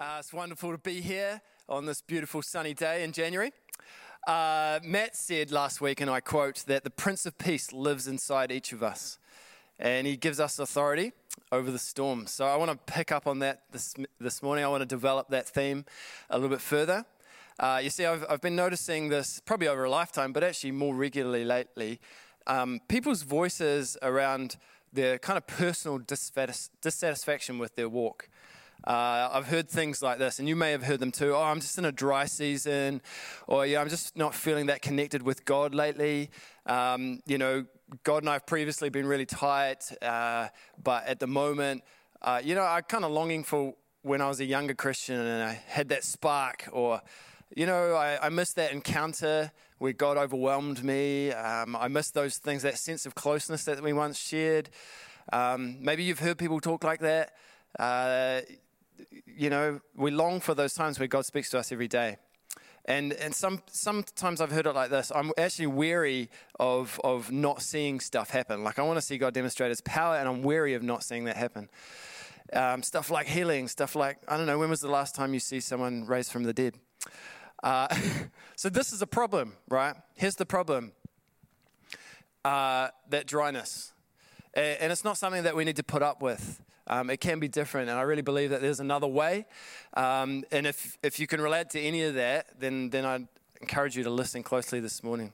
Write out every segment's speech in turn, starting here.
Uh, it's wonderful to be here on this beautiful sunny day in January. Uh, Matt said last week, and I quote, that the Prince of Peace lives inside each of us, and he gives us authority over the storm. So I want to pick up on that this, this morning. I want to develop that theme a little bit further. Uh, you see, I've, I've been noticing this probably over a lifetime, but actually more regularly lately. Um, people's voices around their kind of personal dissatisfaction with their walk. Uh, I've heard things like this, and you may have heard them too. Oh, I'm just in a dry season, or yeah, I'm just not feeling that connected with God lately. Um, you know, God and I have previously been really tight, uh, but at the moment, uh, you know, I'm kind of longing for when I was a younger Christian and I had that spark, or you know, I, I missed that encounter where God overwhelmed me. Um, I missed those things, that sense of closeness that we once shared. Um, maybe you've heard people talk like that. You know, we long for those times where God speaks to us every day. And, and some, sometimes I've heard it like this I'm actually weary of, of not seeing stuff happen. Like, I want to see God demonstrate his power, and I'm weary of not seeing that happen. Um, stuff like healing, stuff like, I don't know, when was the last time you see someone raised from the dead? Uh, so, this is a problem, right? Here's the problem uh, that dryness. And it's not something that we need to put up with. Um, it can be different, and I really believe that there's another way. Um, and if, if you can relate to any of that, then, then I'd encourage you to listen closely this morning.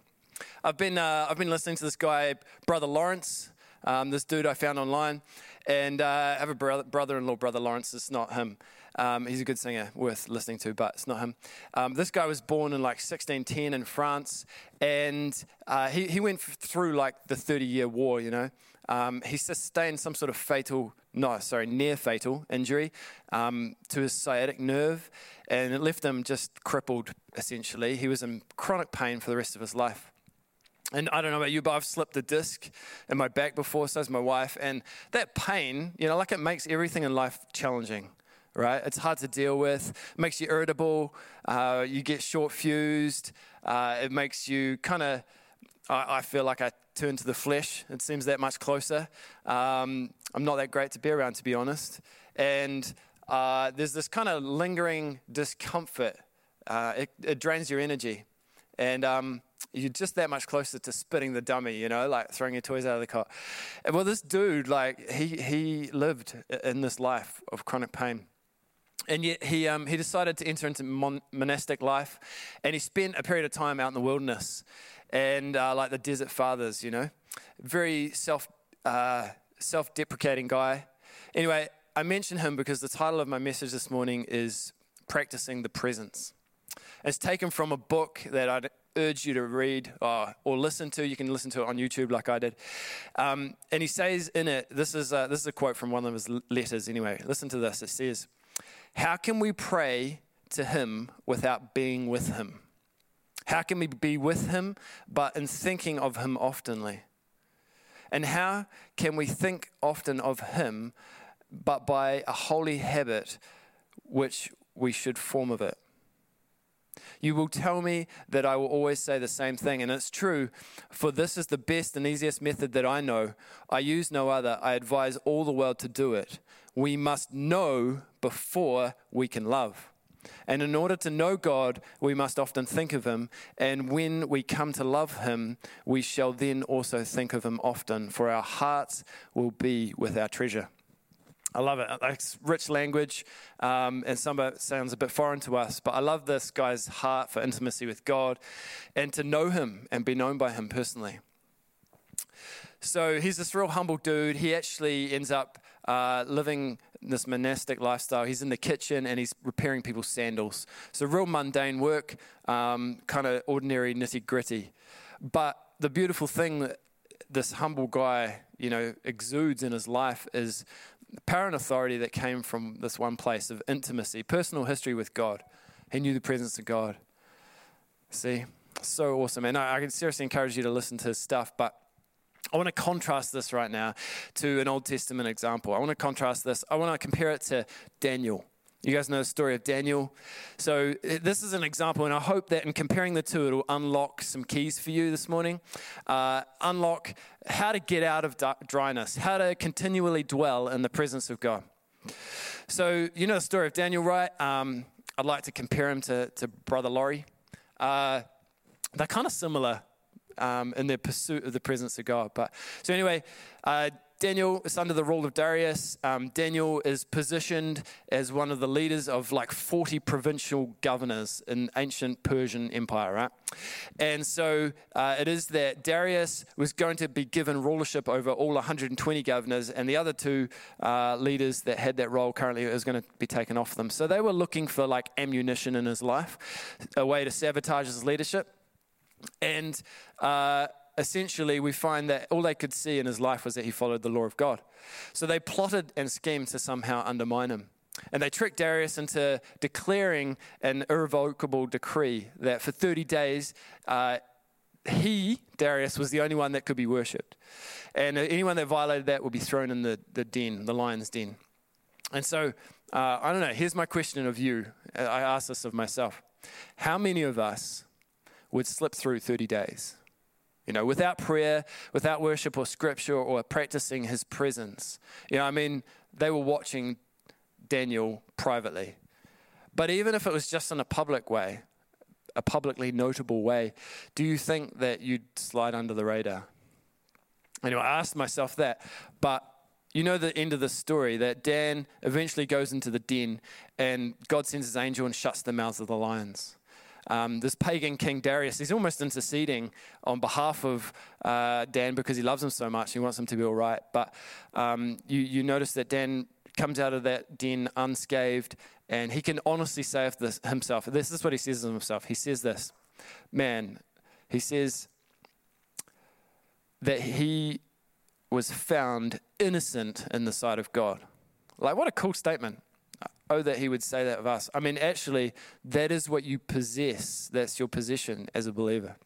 I've been, uh, I've been listening to this guy, Brother Lawrence, um, this dude I found online, and uh, I have a brother in law, Brother Lawrence. It's not him. Um, he's a good singer, worth listening to, but it's not him. Um, this guy was born in like 1610 in France, and uh, he, he went through like the 30 year war, you know. Um, he sustained some sort of fatal, no, sorry, near fatal injury um, to his sciatic nerve, and it left him just crippled, essentially. He was in chronic pain for the rest of his life. And I don't know about you, but I've slipped a disc in my back before, so has my wife. And that pain, you know, like it makes everything in life challenging, right? It's hard to deal with, it makes you irritable, uh, you get short fused, uh, it makes you kind of, I, I, feel like I turn to the flesh. It seems that much closer. Um, I'm not that great to be around, to be honest. And uh, there's this kind of lingering discomfort. Uh, it, it, drains your energy. And um, you're just that much closer to spitting the dummy, you know, like throwing your toys out of the cot. And well, this dude, like, he, he lived in this life of chronic pain. And yet he, um, he decided to enter into mon- monastic life and he spent a period of time out in the wilderness and uh, like the desert fathers, you know, very self uh, self deprecating guy. Anyway, I mention him because the title of my message this morning is Practicing the Presence. It's taken from a book that I'd urge you to read or, or, listen to. You can listen to it on YouTube, like I did. Um, and he says in it, this is, a, this is a quote from one of his letters anyway. Listen to this. It says, How can we pray to him without being with him? How can we be with him but in thinking of him oftenly? And how can we think often of him but by a holy habit which we should form of it? You will tell me that I will always say the same thing, and it's true, for this is the best and easiest method that I know. I use no other. I advise all the world to do it. We must know before we can love. And in order to know God, we must often think of Him. And when we come to love Him, we shall then also think of Him often, for our hearts will be with our treasure. I love it. It's rich language, um, and some of it sounds a bit foreign to us, but I love this guy's heart for intimacy with God and to know Him and be known by Him personally. So he's this real humble dude. He actually ends up uh, living this monastic lifestyle. He's in the kitchen and he's repairing people's sandals. So, real mundane work, um, kind of ordinary, nitty gritty. But the beautiful thing that this humble guy, you know, exudes in his life is power and authority that came from this one place of intimacy, personal history with God. He knew the presence of God. See, so awesome. And I, I can seriously encourage you to listen to his stuff, but I want to contrast this right now to an Old Testament example. I want to contrast this. I want to compare it to Daniel. You guys know the story of Daniel. So, this is an example, and I hope that in comparing the two, it'll unlock some keys for you this morning. Uh, unlock how to get out of dryness, how to continually dwell in the presence of God. So, you know the story of Daniel, right? Um, I'd like to compare him to, to Brother Laurie. Uh, they're kind of similar um, in their pursuit of the presence of God. But so anyway, uh, Daniel is under the rule of Darius. Um, Daniel is positioned as one of the leaders of like 40 provincial governors in ancient Persian Empire, right? And so uh, it is that Darius was going to be given rulership over all 120 governors, and the other two uh, leaders that had that role currently is going to be taken off them. So they were looking for like ammunition in his life, a way to sabotage his leadership. And uh, essentially, we find that all they could see in his life was that he followed the law of God. So they plotted and schemed to somehow undermine him. And they tricked Darius into declaring an irrevocable decree that for 30 days, uh, he, Darius, was the only one that could be worshipped. And anyone that violated that would be thrown in the, the den, the lion's den. And so, uh, I don't know, here's my question of you. I ask this of myself. How many of us would slip through 30 days? You know, without prayer, without worship or scripture or practicing his presence. You know, I mean, they were watching Daniel privately. But even if it was just in a public way, a publicly notable way, do you think that you'd slide under the radar? Anyway, I asked myself that, but you know the end of the story that Dan eventually goes into the den and God sends his angel and shuts the mouths of the lions um, this pagan king Darius, he's almost interceding on behalf of uh, Dan because he loves him so much. He wants him to be all right. But um, you, you notice that Dan comes out of that den unscathed, and he can honestly say of this himself. This is what he says of himself. He says this, man. He says that he was found innocent in the sight of God. Like, what a cool statement. Oh, that he would say that of us. I mean, actually, that is what you possess. That's your position as a believer.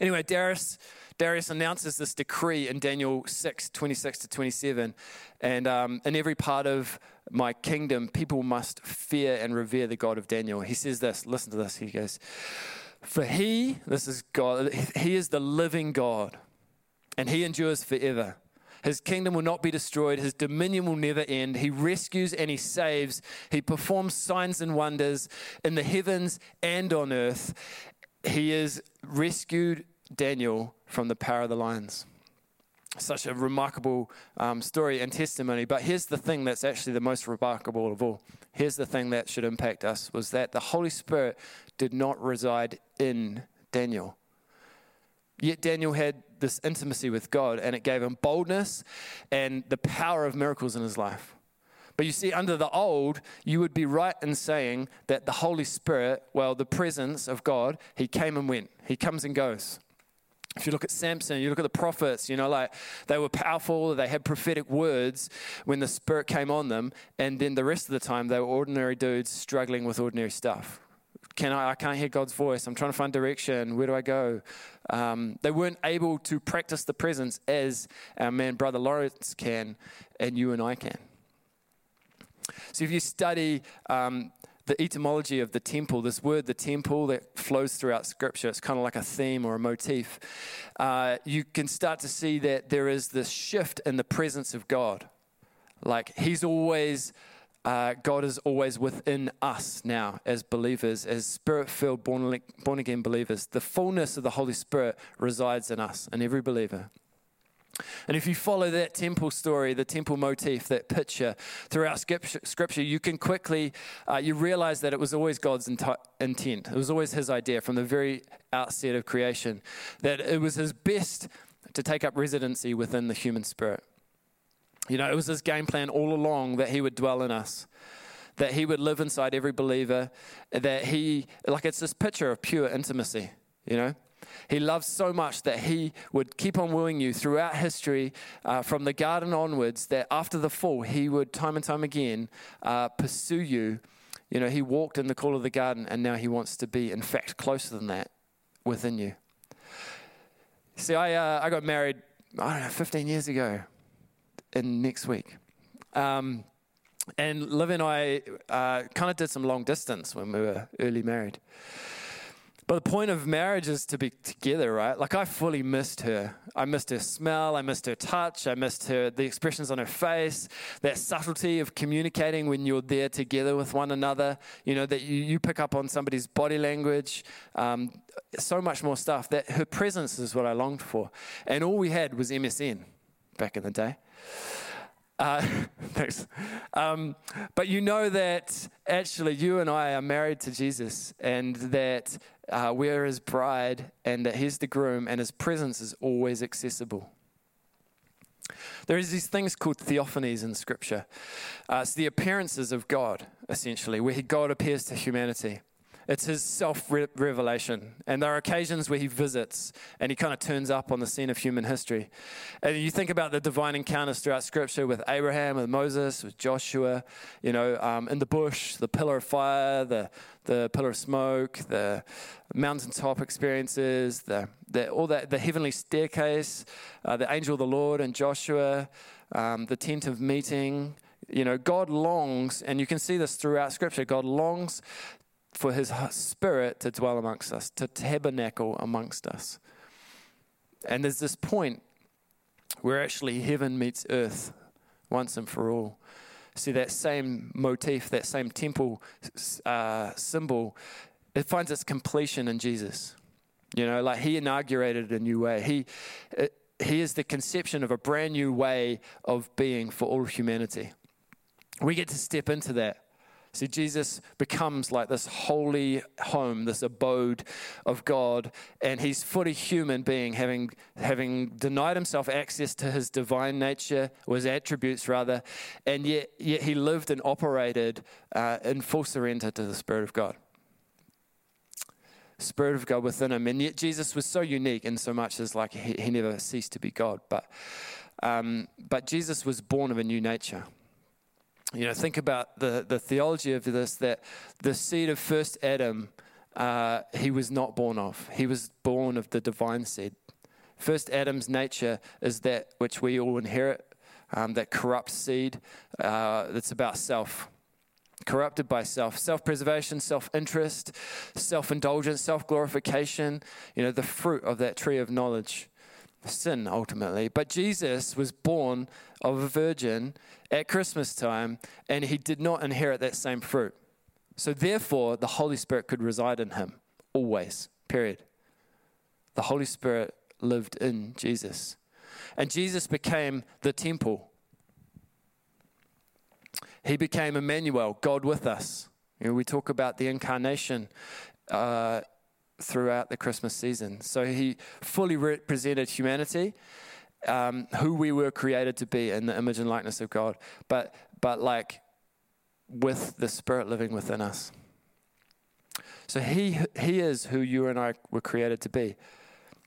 Anyway, Darius, Darius announces this decree in Daniel 6, 26 to 27. And um, in every part of my kingdom, people must fear and revere the God of Daniel. He says this, listen to this. He goes, For he, this is God, he is the living God, and he endures forever. His kingdom will not be destroyed. His dominion will never end. He rescues and he saves. He performs signs and wonders in the heavens and on earth. He has rescued Daniel from the power of the lions. Such a remarkable um, story and testimony. But here's the thing that's actually the most remarkable of all. Here's the thing that should impact us was that the Holy Spirit did not reside in Daniel. Yet Daniel had this intimacy with God, and it gave him boldness and the power of miracles in his life. But you see, under the old, you would be right in saying that the Holy Spirit, well, the presence of God, he came and went. He comes and goes. If you look at Samson, you look at the prophets, you know, like they were powerful, they had prophetic words when the Spirit came on them, and then the rest of the time they were ordinary dudes struggling with ordinary stuff. Can I, I can't hear God's voice. I'm trying to find direction. Where do I go? Um, they weren't able to practice the presence as our man, Brother Lawrence, can, and you and I can. So if you study um, the etymology of the temple, this word, the temple, that flows throughout Scripture, it's kind of like a theme or a motif. Uh, you can start to see that there is this shift in the presence of God. Like He's always uh, God is always within us now as believers, as spirit filled, born, again believers. The fullness of the Holy Spirit resides in us, in every believer. And if you follow that temple story, the temple motif, that picture throughout scripture, you can quickly, uh, you realize that it was always God's intent. It was always his idea from the very outset of creation, that it was his best to take up residency within the human spirit. You know, it was his game plan all along that he would dwell in us, that he would live inside every believer, that he, like it's this picture of pure intimacy, you know? He loves so much that he would keep on wooing you throughout history, uh, from the garden onwards, that after the fall, he would time and time again uh, pursue you. You know, he walked in the cool of the garden, and now he wants to be, in fact, closer than that within you. See, I, uh, I got married, I don't know, 15 years ago in next week. Um, and Liv and I uh, kind of did some long distance when we were early married. But the point of marriage is to be together, right? Like I fully missed her. I missed her smell, I missed her touch, I missed her the expressions on her face, that subtlety of communicating when you're there together with one another. You know that you, you pick up on somebody's body language, um, so much more stuff. That her presence is what I longed for, and all we had was MSN back in the day. Uh, thanks. Um, but you know that actually you and I are married to Jesus, and that uh, we're his bride and that he's the groom and his presence is always accessible. There is these things called theophanies in Scripture. Uh, it's the appearances of God, essentially, where God appears to humanity. It's his self revelation. And there are occasions where he visits and he kind of turns up on the scene of human history. And you think about the divine encounters throughout Scripture with Abraham, with Moses, with Joshua, you know, um, in the bush, the pillar of fire, the, the pillar of smoke, the mountaintop experiences, the, the, all that, the heavenly staircase, uh, the angel of the Lord and Joshua, um, the tent of meeting. You know, God longs, and you can see this throughout Scripture, God longs for his spirit to dwell amongst us, to tabernacle amongst us. And there's this point where actually heaven meets earth once and for all. See, that same motif, that same temple uh, symbol, it finds its completion in Jesus. You know, like he inaugurated a new way. He, it, he is the conception of a brand new way of being for all humanity. We get to step into that. See, Jesus becomes like this holy home, this abode of God, and he's fully human being, having, having denied himself access to his divine nature, or his attributes rather, and yet, yet he lived and operated uh, in full surrender to the Spirit of God. Spirit of God within him. And yet Jesus was so unique in so much as like he, he never ceased to be God. But, um, but Jesus was born of a new nature you know, think about the, the theology of this that the seed of first Adam, uh, he was not born of. He was born of the divine seed. First Adam's nature is that which we all inherit, um, that corrupt seed uh, that's about self. Corrupted by self, self preservation, self interest, self indulgence, self glorification, you know, the fruit of that tree of knowledge sin ultimately. But Jesus was born of a virgin at Christmas time, and he did not inherit that same fruit. So therefore, the Holy Spirit could reside in him always, period. The Holy Spirit lived in Jesus. And Jesus became the temple. He became Emmanuel, God with us. You know, we talk about the incarnation uh, throughout the Christmas season. So he fully represented humanity, um, who we were created to be in the image and likeness of God, but, but like with the Spirit living within us. So he, he is who you and I were created to be.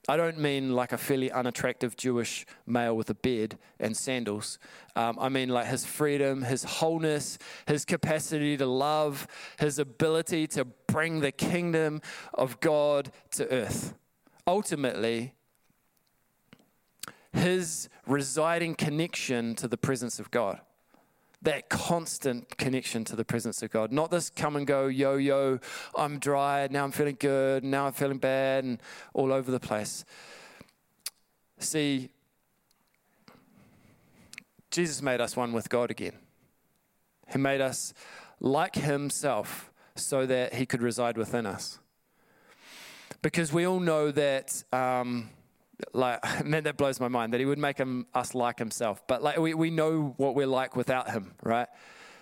I don't mean like a fairly unattractive Jewish male with a beard and sandals. Um, I mean like his freedom, his wholeness, his capacity to love, his ability to bring the kingdom of God to earth. Ultimately, his residing connection to the presence of God that constant connection to the presence of God. Not this come and go, yo, yo, I'm dry, now I'm feeling good, now I'm feeling bad, and all over the place. See, Jesus made us one with God again. He made us like Himself so that He could reside within us. Because we all know that. Um, like man that blows my mind that he would make him, us like himself. But like we, we know what we're like without him right?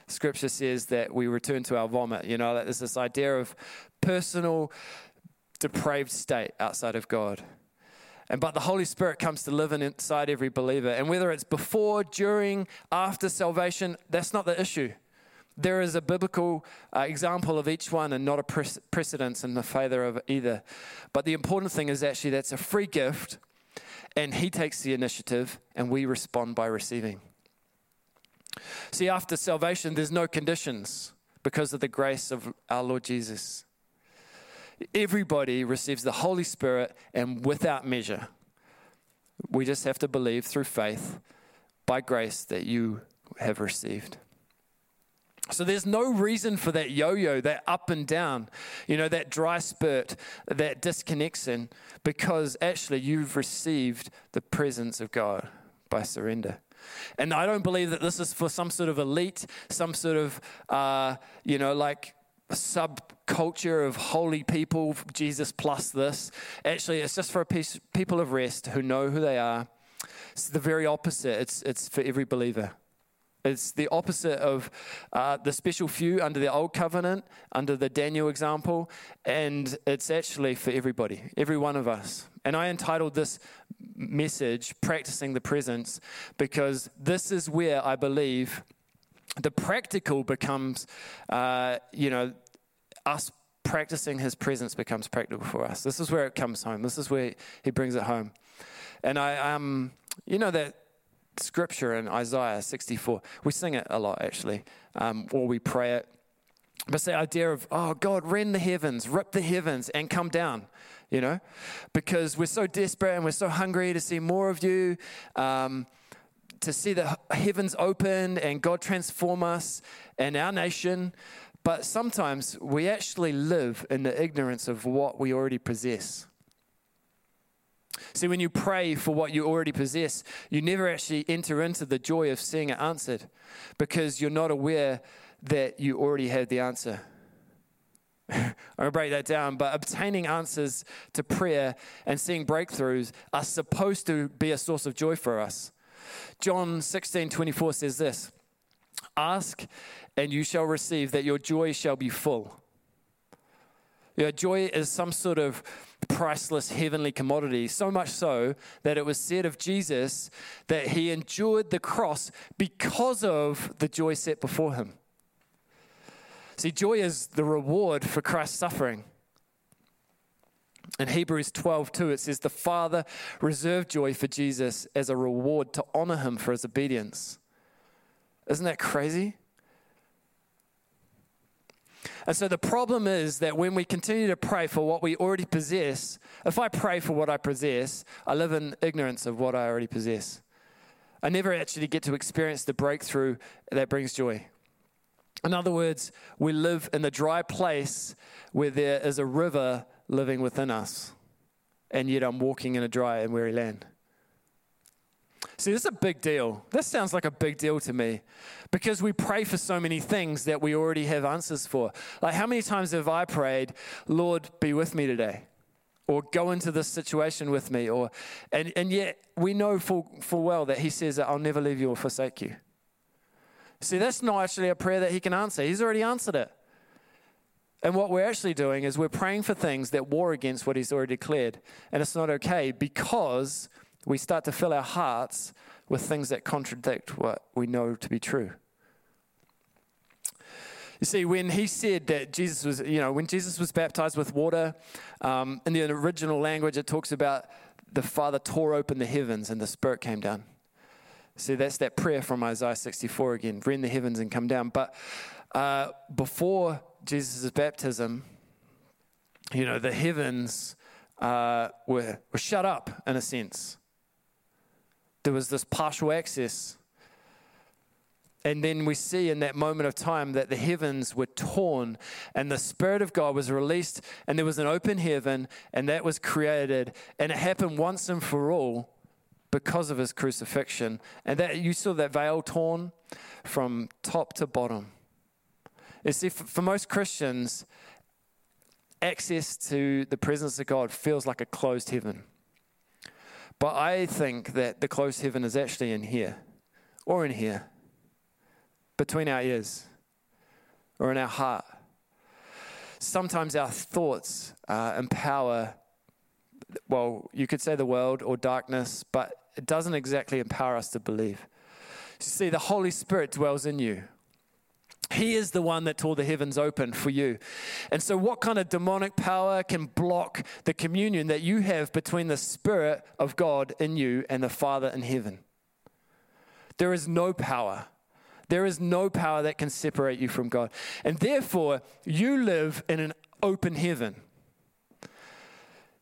Scripture says that we return to our vomit you know that there's this idea of personal depraved state outside of god. And but the holy spirit comes to live inside every believer. And whether it's before during after salvation that's not the issue there is a biblical uh, example of each one and not a pre- precedence in the favor of either. But the important thing is actually that's a free gift, and He takes the initiative, and we respond by receiving. See, after salvation, there's no conditions because of the grace of our Lord Jesus. Everybody receives the Holy Spirit and without measure. We just have to believe through faith by grace that you have received. So there's no reason for that yo yo, that up and down, you know, that dry spurt, that disconnection, because actually you've received the presence of God by surrender. And I don't believe that this is for some sort of elite, some sort of, uh, you know, like subculture of holy people, Jesus plus this. Actually, it's just for people of rest who know who they are. It's the very opposite. It's, it's for every believer. It's the opposite of uh, the special few under the old covenant, under the Daniel example, and it's actually for everybody, every one of us. And I entitled this message, Practicing the Presence, because this is where I believe the practical becomes, uh, you know, us practicing his presence becomes practical for us. This is where it comes home. This is where he brings it home. And I, um, you know, that scripture in Isaiah 64. We sing it a lot, actually, um, or we pray it. But it's the idea of, oh, God, rend the heavens, rip the heavens, and come down, you know? Because we're so desperate and we're so hungry to see more of you, um, to see the heavens open and God transform us and our nation. But sometimes we actually live in the ignorance of what we already possess. See, when you pray for what you already possess, you never actually enter into the joy of seeing it answered because you're not aware that you already have the answer. I'm to break that down, but obtaining answers to prayer and seeing breakthroughs are supposed to be a source of joy for us. John 16 24 says this Ask and you shall receive, that your joy shall be full. Your joy is some sort of priceless heavenly commodity, so much so that it was said of Jesus that he endured the cross because of the joy set before him. See, joy is the reward for Christ's suffering. In Hebrews 12, 2, it says, The Father reserved joy for Jesus as a reward to honor him for his obedience. Isn't that crazy? And so the problem is that when we continue to pray for what we already possess, if I pray for what I possess, I live in ignorance of what I already possess. I never actually get to experience the breakthrough that brings joy. In other words, we live in the dry place where there is a river living within us, and yet I'm walking in a dry and weary land. See, this is a big deal. This sounds like a big deal to me because we pray for so many things that we already have answers for. Like, how many times have I prayed, Lord, be with me today? Or go into this situation with me, or and, and yet we know full, full well that he says that I'll never leave you or forsake you. See, that's not actually a prayer that he can answer. He's already answered it. And what we're actually doing is we're praying for things that war against what he's already declared. And it's not okay because we start to fill our hearts with things that contradict what we know to be true. You see, when he said that Jesus was, you know, when Jesus was baptized with water, um, in the original language, it talks about the Father tore open the heavens and the Spirit came down. See, that's that prayer from Isaiah 64 again rend the heavens and come down. But uh, before Jesus' baptism, you know, the heavens uh, were, were shut up in a sense there was this partial access. And then we see in that moment of time that the heavens were torn and the Spirit of God was released, and there was an open heaven, and that was created. And it happened once and for all because of his crucifixion. And that you saw that veil torn from top to bottom. You see, for most Christians, access to the presence of God feels like a closed heaven. But I think that the close heaven is actually in here or in here, between our ears or in our heart. Sometimes our thoughts uh, empower, well, you could say the world or darkness, but it doesn't exactly empower us to believe. You see, the Holy Spirit dwells in you. He is the one that tore the heavens open for you. And so, what kind of demonic power can block the communion that you have between the Spirit of God in you and the Father in heaven? There is no power. There is no power that can separate you from God. And therefore, you live in an open heaven.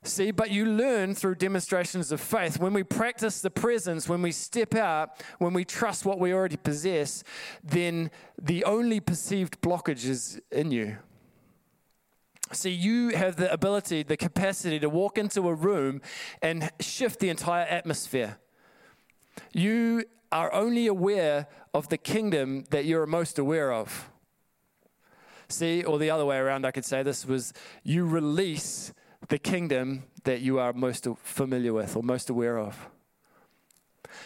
See, but you learn through demonstrations of faith. When we practice the presence, when we step out, when we trust what we already possess, then the only perceived blockage is in you. See, you have the ability, the capacity to walk into a room and shift the entire atmosphere. You are only aware of the kingdom that you're most aware of. See, or the other way around, I could say this was you release the kingdom that you are most familiar with or most aware of.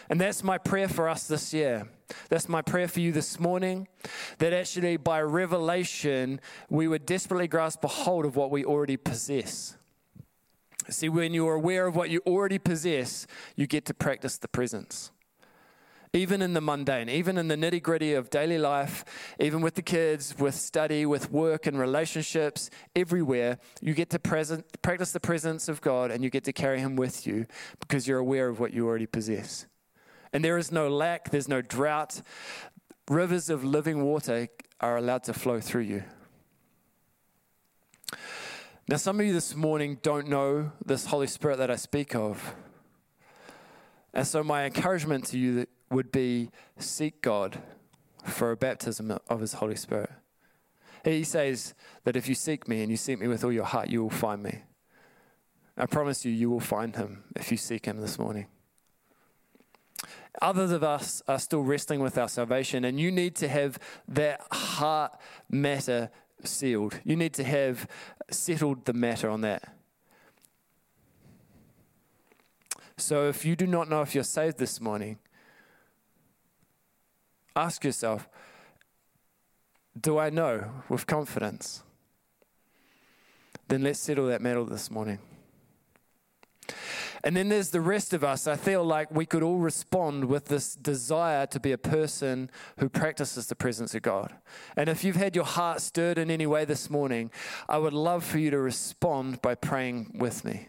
And that's my prayer for us this year. That's my prayer for you this morning. That actually, by revelation, we would desperately grasp a hold of what we already possess. See, when you're aware of what you already possess, you get to practice the presence even in the mundane, even in the nitty gritty of daily life, even with the kids, with study, with work and relationships, everywhere, you get to present, practice the presence of God and you get to carry Him with you because you're aware of what you already possess. And there is no lack, there's no drought. Rivers of living water are allowed to flow through you. Now, some of you this morning don't know this Holy Spirit that I speak of. And so, my encouragement to you would be seek God for a baptism of His Holy Spirit. He says that if you seek me and you seek me with all your heart, you will find me. I promise you, you will find Him if you seek Him this morning. Others of us are still wrestling with our salvation, and you need to have that heart matter sealed. You need to have settled the matter on that. So if you do not know if you're saved this morning, ask yourself Do I know with confidence? Then let's settle that matter this morning. And then there's the rest of us. I feel like we could all respond with this desire to be a person who practices the presence of God. And if you've had your heart stirred in any way this morning, I would love for you to respond by praying with me.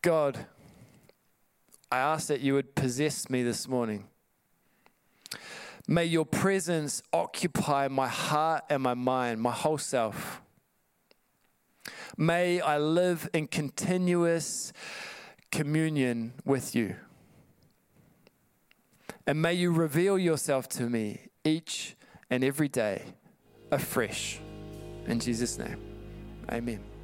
God, I ask that you would possess me this morning. May your presence occupy my heart and my mind, my whole self. May I live in continuous communion with you. And may you reveal yourself to me each and every day afresh. In Jesus' name, amen.